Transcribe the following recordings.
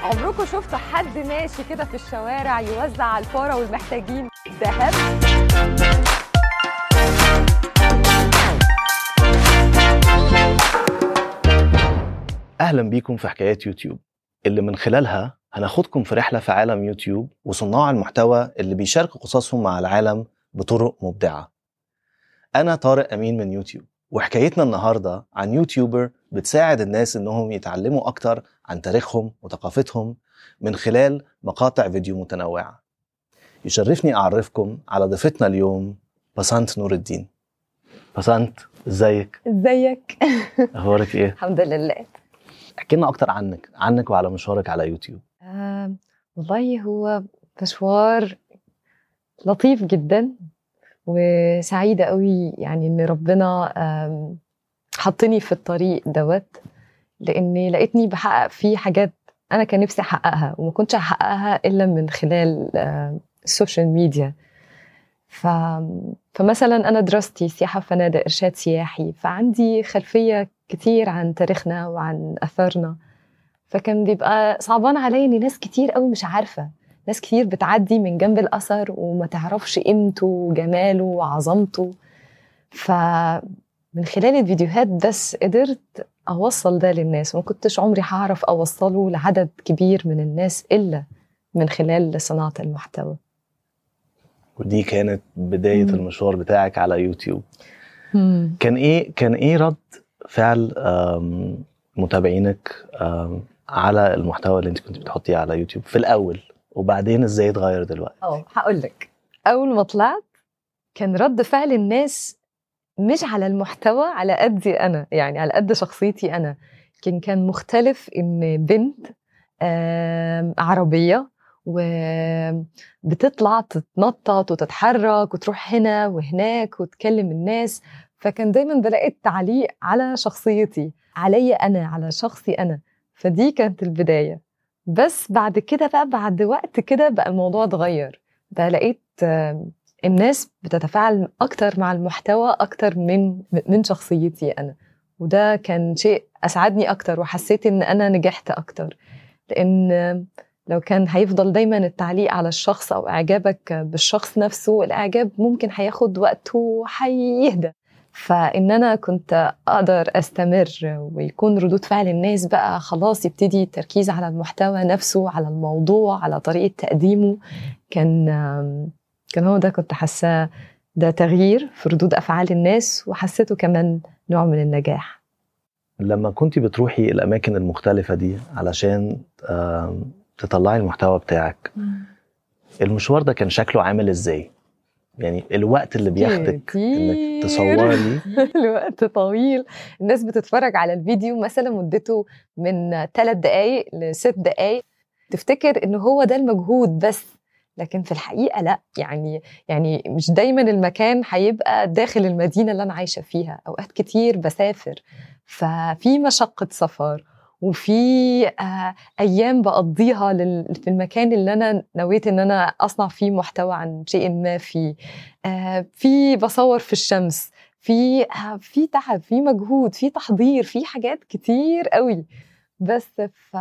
عمركم شفتوا حد ماشي كده في الشوارع يوزع على الفقراء والمحتاجين ذهب؟ أهلا بيكم في حكايات يوتيوب. اللي من خلالها هناخدكم في رحلة في عالم يوتيوب وصناع المحتوى اللي بيشاركوا قصصهم مع العالم بطرق مبدعة. أنا طارق أمين من يوتيوب وحكايتنا النهاردة عن يوتيوبر بتساعد الناس إنهم يتعلموا أكتر عن تاريخهم وثقافتهم من خلال مقاطع فيديو متنوعة. يشرفني أعرفكم على ضيفتنا اليوم بسنت نور الدين. بسنت إزيك؟ إزيك؟ أخبارك إيه؟ الحمد لله. احكي لنا أكتر عنك عنك وعلى مشوارك على يوتيوب. آه والله هو مشوار لطيف جدا وسعيدة قوي يعني إن ربنا حطني في الطريق دوت لإني لقيتني بحقق فيه حاجات أنا كان نفسي أحققها وما كنتش احققها إلا من خلال ال social media ف... فمثلا أنا دراستي سياحة وفنادق إرشاد سياحي فعندي خلفية كتير عن تاريخنا وعن آثارنا فكان بيبقى صعبان عليا إن ناس كتير قوي مش عارفة. ناس كتير بتعدي من جنب الأثر وما تعرفش قيمته وجماله وعظمته. فمن خلال الفيديوهات بس قدرت أوصل ده للناس. وما كنتش عمري هعرف أوصله لعدد كبير من الناس إلا من خلال صناعة المحتوى. ودي كانت بداية مم. المشوار بتاعك على يوتيوب. كان إيه كان إيه رد فعل متابعينك على المحتوى اللي أنت كنت بتحطيه على يوتيوب في الأول؟ وبعدين إزاي اتغير دلوقتي؟ آه هقول لك أول ما طلعت كان رد فعل الناس مش على المحتوى على قدي أنا يعني على قد شخصيتي أنا. كان كان مختلف إن بنت عربية وبتطلع تتنطط وتتحرك وتروح هنا وهناك وتكلم الناس. فكان دايما بلاقي التعليق على شخصيتي عليا أنا على شخصي أنا. فدي كانت البداية. بس بعد كده بقى بعد وقت كده بقى الموضوع اتغير. بقى لقيت آم، الناس بتتفاعل أكتر مع المحتوى أكتر من من شخصيتي أنا. وده كان شيء أسعدني أكتر وحسيت إن أنا نجحت أكتر. لأن آم، لو كان هيفضل دايما التعليق على الشخص أو إعجابك بالشخص نفسه الإعجاب ممكن هياخد وقت وهيهدى. فإن أنا كنت أقدر أستمر ويكون ردود فعل الناس بقى خلاص يبتدي التركيز على المحتوى نفسه على الموضوع على طريقة تقديمه كان كان هو ده كنت حاساه ده تغيير في ردود أفعال الناس وحسيته كمان نوع من النجاح. لما كنت بتروحي الأماكن المختلفة دي علشان تطلعي المحتوى بتاعك المشوار ده كان شكله عامل إزاي؟ يعني الوقت اللي بياخدك إنك. تصوري الوقت طويل. الناس بتتفرج على الفيديو مثلا مدته من ثلاث دقايق لست دقايق تفتكر ان هو ده المجهود بس. لكن في الحقيقة لأ يعني يعني مش دايما المكان هيبقى داخل المدينة اللي أنا عايشة فيها. أوقات كتير بسافر. ففي مشقة سفر. وفي آه أيام بقضيها في المكان اللي أنا نويت إن أنا أصنع فيه محتوى عن شيء ما فيه. آه في بصور في الشمس في آه في تعب في مجهود في تحضير في حاجات كتير قوي بس ف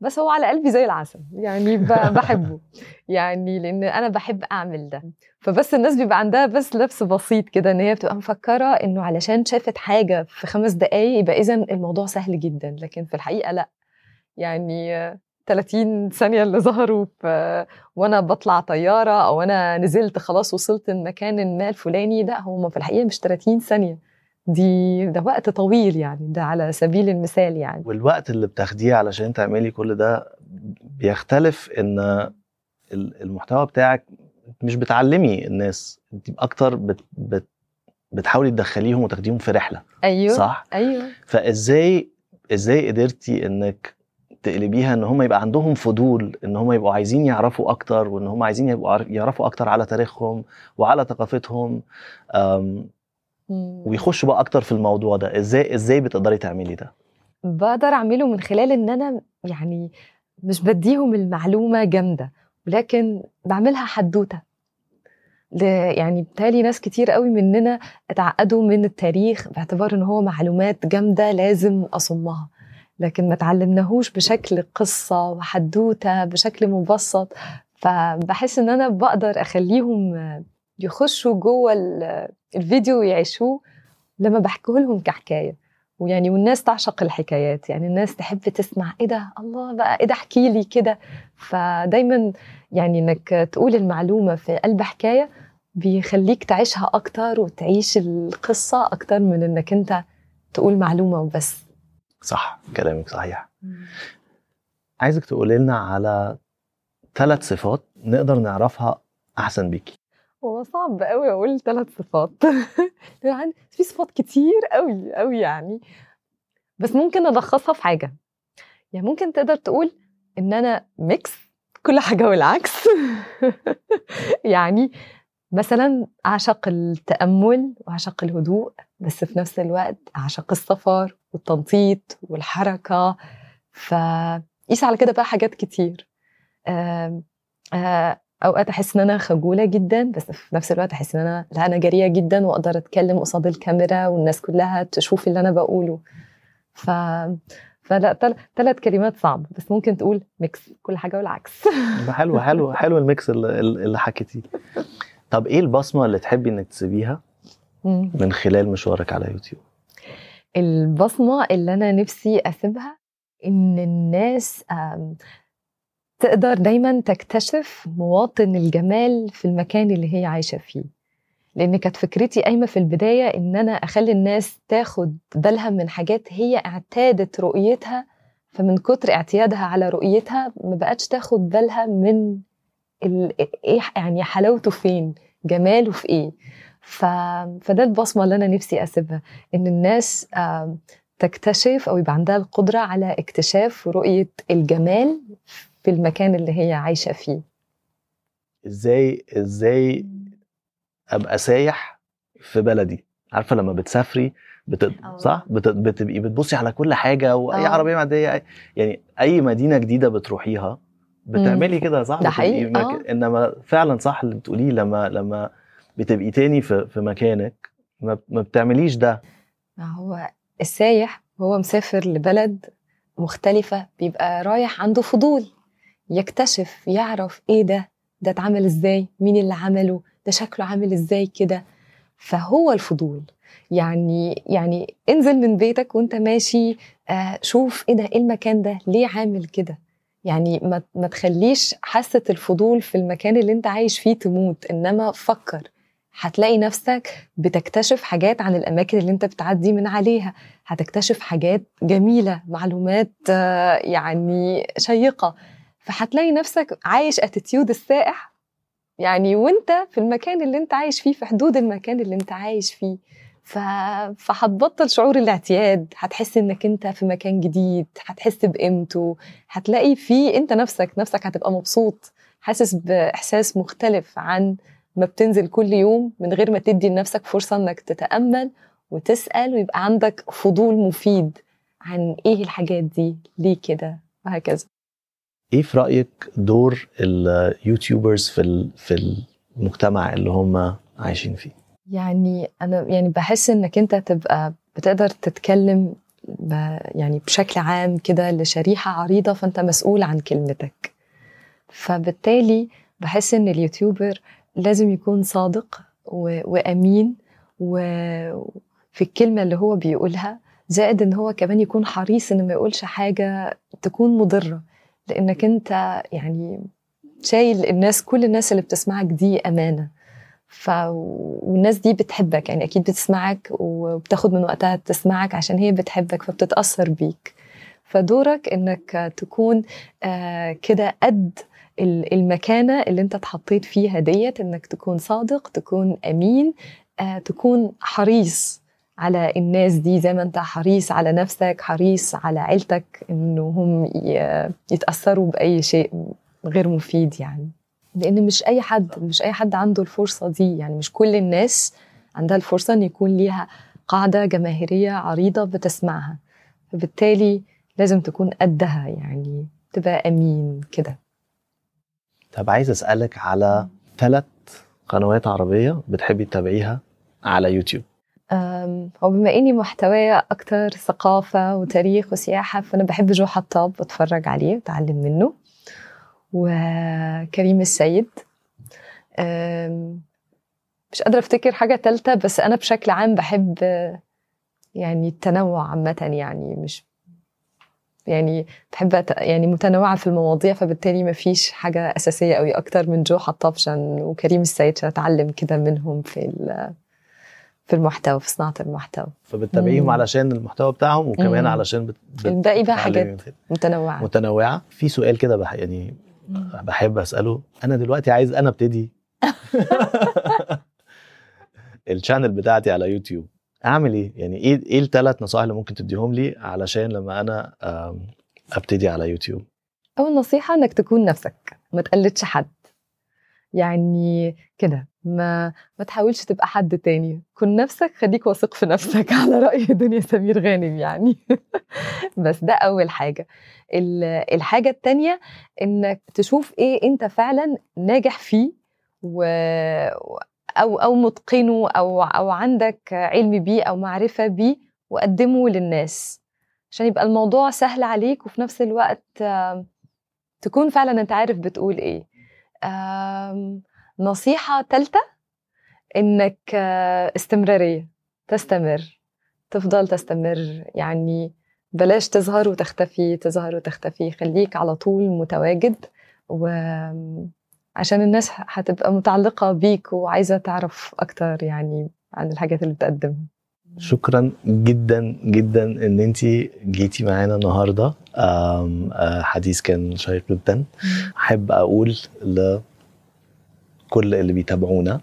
بس هو على قلبي زي العسل يعني بحبه. يعني لأن أنا بحب أعمل ده. فبس الناس بيبقى عندها بس لبس بسيط كده إن هي بتبقى مفكرة إنه علشان شافت حاجة في خمس دقايق يبقى اذا الموضوع سهل جدا. لكن في الحقيقة لأ. يعني آه، 30 ثانية اللي ظهروا وأنا بطلع طيارة أو أنا نزلت خلاص وصلت المكان ما الفلاني لأ هم في الحقيقة مش 30 ثانية. دي ده وقت طويل يعني ده على سبيل المثال يعني. والوقت اللي بتاخديه علشان تعملي كل ده بيختلف ان ال- المحتوى بتاعك مش بتعلمي الناس انت أكتر بت بت بتحاولي تدخليهم وتاخديهم في رحلة أيوه صح؟ أيوه. فإزاي إزاي قدرتي إنك تقلبيها إن هم يبقى عندهم فضول إن هم يبقوا عايزين يعرفوا أكتر وإن هم عايزين يبقوا يعرفوا أكتر على تاريخهم وعلى ثقافتهم؟ ويخشوا بقى أكتر في الموضوع ده. إزاي إزاي بتقدري تعملي ده؟ بقدر أعمله من خلال إن أنا يعني مش بديهم المعلومة جامدة ولكن بعملها حدوتة. يعني بالتالي ناس كتير قوي مننا اتعقدوا من التاريخ باعتبار إن هو معلومات جامدة لازم أصمها. لكن ما تعلمناهوش بشكل قصة وحدوتة بشكل مبسط. فبحس إن أنا بقدر أخليهم يخشوا جوه الفيديو ويعيشوه لما بحكيه لهم كحكاية. ويعني والناس تعشق الحكايات. يعني الناس تحب تسمع إيه ده؟ الله بقى إيه ده؟ احكي لي كده. فدايما يعني إنك تقول المعلومة في قلب حكاية بيخليك تعيشها أكتر وتعيش القصة أكتر من إنك أنت تقول معلومة وبس. صح كلامك صحيح. عايزك تقولي لنا على ثلاث صفات نقدر نعرفها أحسن بيكي. هو صعب قوي أقول ثلاث صفات. يعني في صفات كتير قوي قوي يعني. بس ممكن ألخصها في حاجة. يعني ممكن تقدر تقول إن أنا ميكس كل حاجة والعكس. يعني مثلا أعشق التأمل وأعشق الهدوء بس في نفس الوقت أعشق السفر والتنطيط والحركة. فقيس على كده بقى حاجات كتير. أوقات أحس إن أنا خجولة جدا بس في نفس الوقت أحس إن أنا لا أنا جريئة جدا وأقدر أتكلم قصاد الكاميرا والناس كلها تشوف اللي أنا بقوله. ف فلا ثلاث كلمات صعب بس ممكن تقول mix كل حاجة والعكس. حلو حلو حلو ال mix اللي, اللي حكيتيه. طب إيه البصمة اللي تحبي إنك تسيبيها من خلال مشوارك على يوتيوب؟ البصمة اللي أنا نفسي أسيبها إن الناس تقدر دايما تكتشف مواطن الجمال في المكان اللي هي عايشة فيه لأن كانت فكرتي قايمة في البداية إن أنا أخلي الناس تاخد بالها من حاجات هي اعتادت رؤيتها فمن كتر اعتيادها على رؤيتها ما بقتش تاخد بالها من. إيه يعني حلاوته فين جماله في إيه ف... فده البصمة اللي أنا نفسي أسيبها إن الناس تكتشف أو يبقى عندها القدرة على اكتشاف رؤية الجمال في المكان اللي هي عايشة فيه. إزاي إزاي أبقى سايح في بلدي؟ عارفة لما بتسافري بت... صح؟ بت... بتبقي بتبصي على كل حاجة واي أوه. عربية معدية يعني أي مدينة جديدة بتروحيها بتعملي كده صح؟ ده حقيقي مك... أوه. إنما فعلا صح اللي بتقوليه لما لما بتبقي تاني في, في مكانك ما, ما بتعمليش ده. هو السايح هو مسافر لبلد مختلفة بيبقى رايح عنده فضول. يكتشف يعرف إيه ده؟ ده اتعمل إزاي؟ مين اللي عمله؟ ده شكله عامل إزاي كده؟ فهو الفضول. يعني يعني انزل من بيتك وانت ماشي آه شوف إيه ده؟ إيه المكان ده؟ ليه عامل كده؟ يعني ما, ما تخليش حاسة الفضول في المكان اللي انت عايش فيه تموت. إنما فكر. هتلاقي نفسك بتكتشف حاجات عن الأماكن اللي انت بتعدي من عليها. هتكتشف حاجات جميلة معلومات آه يعني شيقة. فهتلاقي نفسك عايش اتيتيود السائح. يعني وانت في المكان اللي انت عايش فيه في حدود المكان اللي انت عايش فيه. ف... فهتبطل شعور الاعتياد. هتحس انك انت في مكان جديد. هتحس بقيمته. هتلاقي فيه انت نفسك نفسك هتبقى مبسوط. حاسس بإحساس مختلف عن ما بتنزل كل يوم من غير ما تدي لنفسك فرصة انك تتأمل وتسأل ويبقى عندك فضول مفيد عن إيه الحاجات دي. ليه كده؟ وهكذا. إيه في رأيك دور اليوتيوبرز في في المجتمع اللي هم عايشين فيه؟ يعني أنا يعني بحس إنك أنت تبقى بتقدر تتكلم يعني بشكل عام كده لشريحة عريضة فأنت مسؤول عن كلمتك. فبالتالي بحس إن اليوتيوبر لازم يكون صادق وأمين وفي الكلمة اللي هو بيقولها زائد إن هو كمان يكون حريص ان ما يقولش حاجة تكون مضرة. لانك أنت يعني شايل الناس كل الناس اللي بتسمعك دي أمانة. ف والناس دي بتحبك يعني أكيد بتسمعك وبتاخد من وقتها تسمعك عشان هي بتحبك فبتتأثر بيك. فدورك إنك تكون آه كده قد المكانة اللي أنت اتحطيت فيها ديت إنك تكون صادق تكون أمين آه تكون حريص على الناس دي زي ما انت حريص على نفسك حريص على عيلتك انه هم يتأثروا بأي شيء غير مفيد يعني. لأن مش أي حد مش أي حد عنده الفرصة دي يعني. مش كل الناس عندها الفرصة إن يكون ليها قاعدة جماهيرية عريضة بتسمعها. فبالتالي لازم تكون قدها يعني تبقى أمين كده. طب عايز أسألك على ثلاث قنوات عربية بتحبي تتابعيها على يوتيوب. وبما إني محتوايا أكتر ثقافة وتاريخ وسياحة فأنا بحب جو حطاب بتفرج عليه واتعلم منه. وكريم السيد. مش قادرة أفتكر حاجة تالتة بس أنا بشكل عام بحب يعني التنوع عامة يعني مش يعني بحب يعني متنوعة في المواضيع فبالتالي ما فيش حاجة أساسية قوي أكتر من جو حطاب عشان وكريم السيد عشان أتعلم كده منهم في ال- في المحتوى في صناعة المحتوى. فبتتابعيهم مم. علشان المحتوى بتاعهم وكمان مم. علشان بت... بت... الباقي بقى حاجات متنوعة. متنوعة. في سؤال كده بح... يعني بحب أسأله. أنا دلوقتي عايز أنا أبتدي. ال channel بتاعتي على يوتيوب. أعمل إيه؟ يعني إيه إيه الثلاث نصائح اللي ممكن تديهم لي علشان لما أنا أبتدي على يوتيوب؟ أول نصيحة إنك تكون نفسك. ما تقلدش حد. يعني كده ما ما تحاولش تبقى حد تاني. كن نفسك خليك واثق في نفسك. على رأي دنيا سمير غانم يعني. بس ده أول حاجة. ال- الحاجة التانية إنك تشوف إيه أنت فعلا ناجح فيه و أو أو متقنه أو أو عندك علم بيه أو معرفة بيه وقدمه للناس. عشان يبقى الموضوع سهل عليك وفي نفس الوقت تكون فعلا أنت عارف بتقول إيه. نصيحة تالتة إنك آه، استمرارية تستمر تفضل تستمر. يعني بلاش تظهر وتختفي تظهر وتختفي. خليك على طول متواجد وعشان الناس هتبقى متعلقة بيك وعايزة تعرف أكتر يعني عن الحاجات اللي بتقدمها. شكرا جدا جدا إن أنت جيتي معانا النهارده. آه، حديث كان شيق جدا. أحب أقول لكل اللي بيتابعونا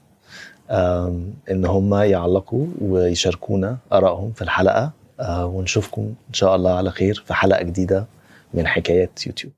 إن هم يعلقوا ويشاركونا آرائهم في الحلقة. آه، ونشوفكم إن شاء الله على خير في حلقة جديدة من حكايات يوتيوب.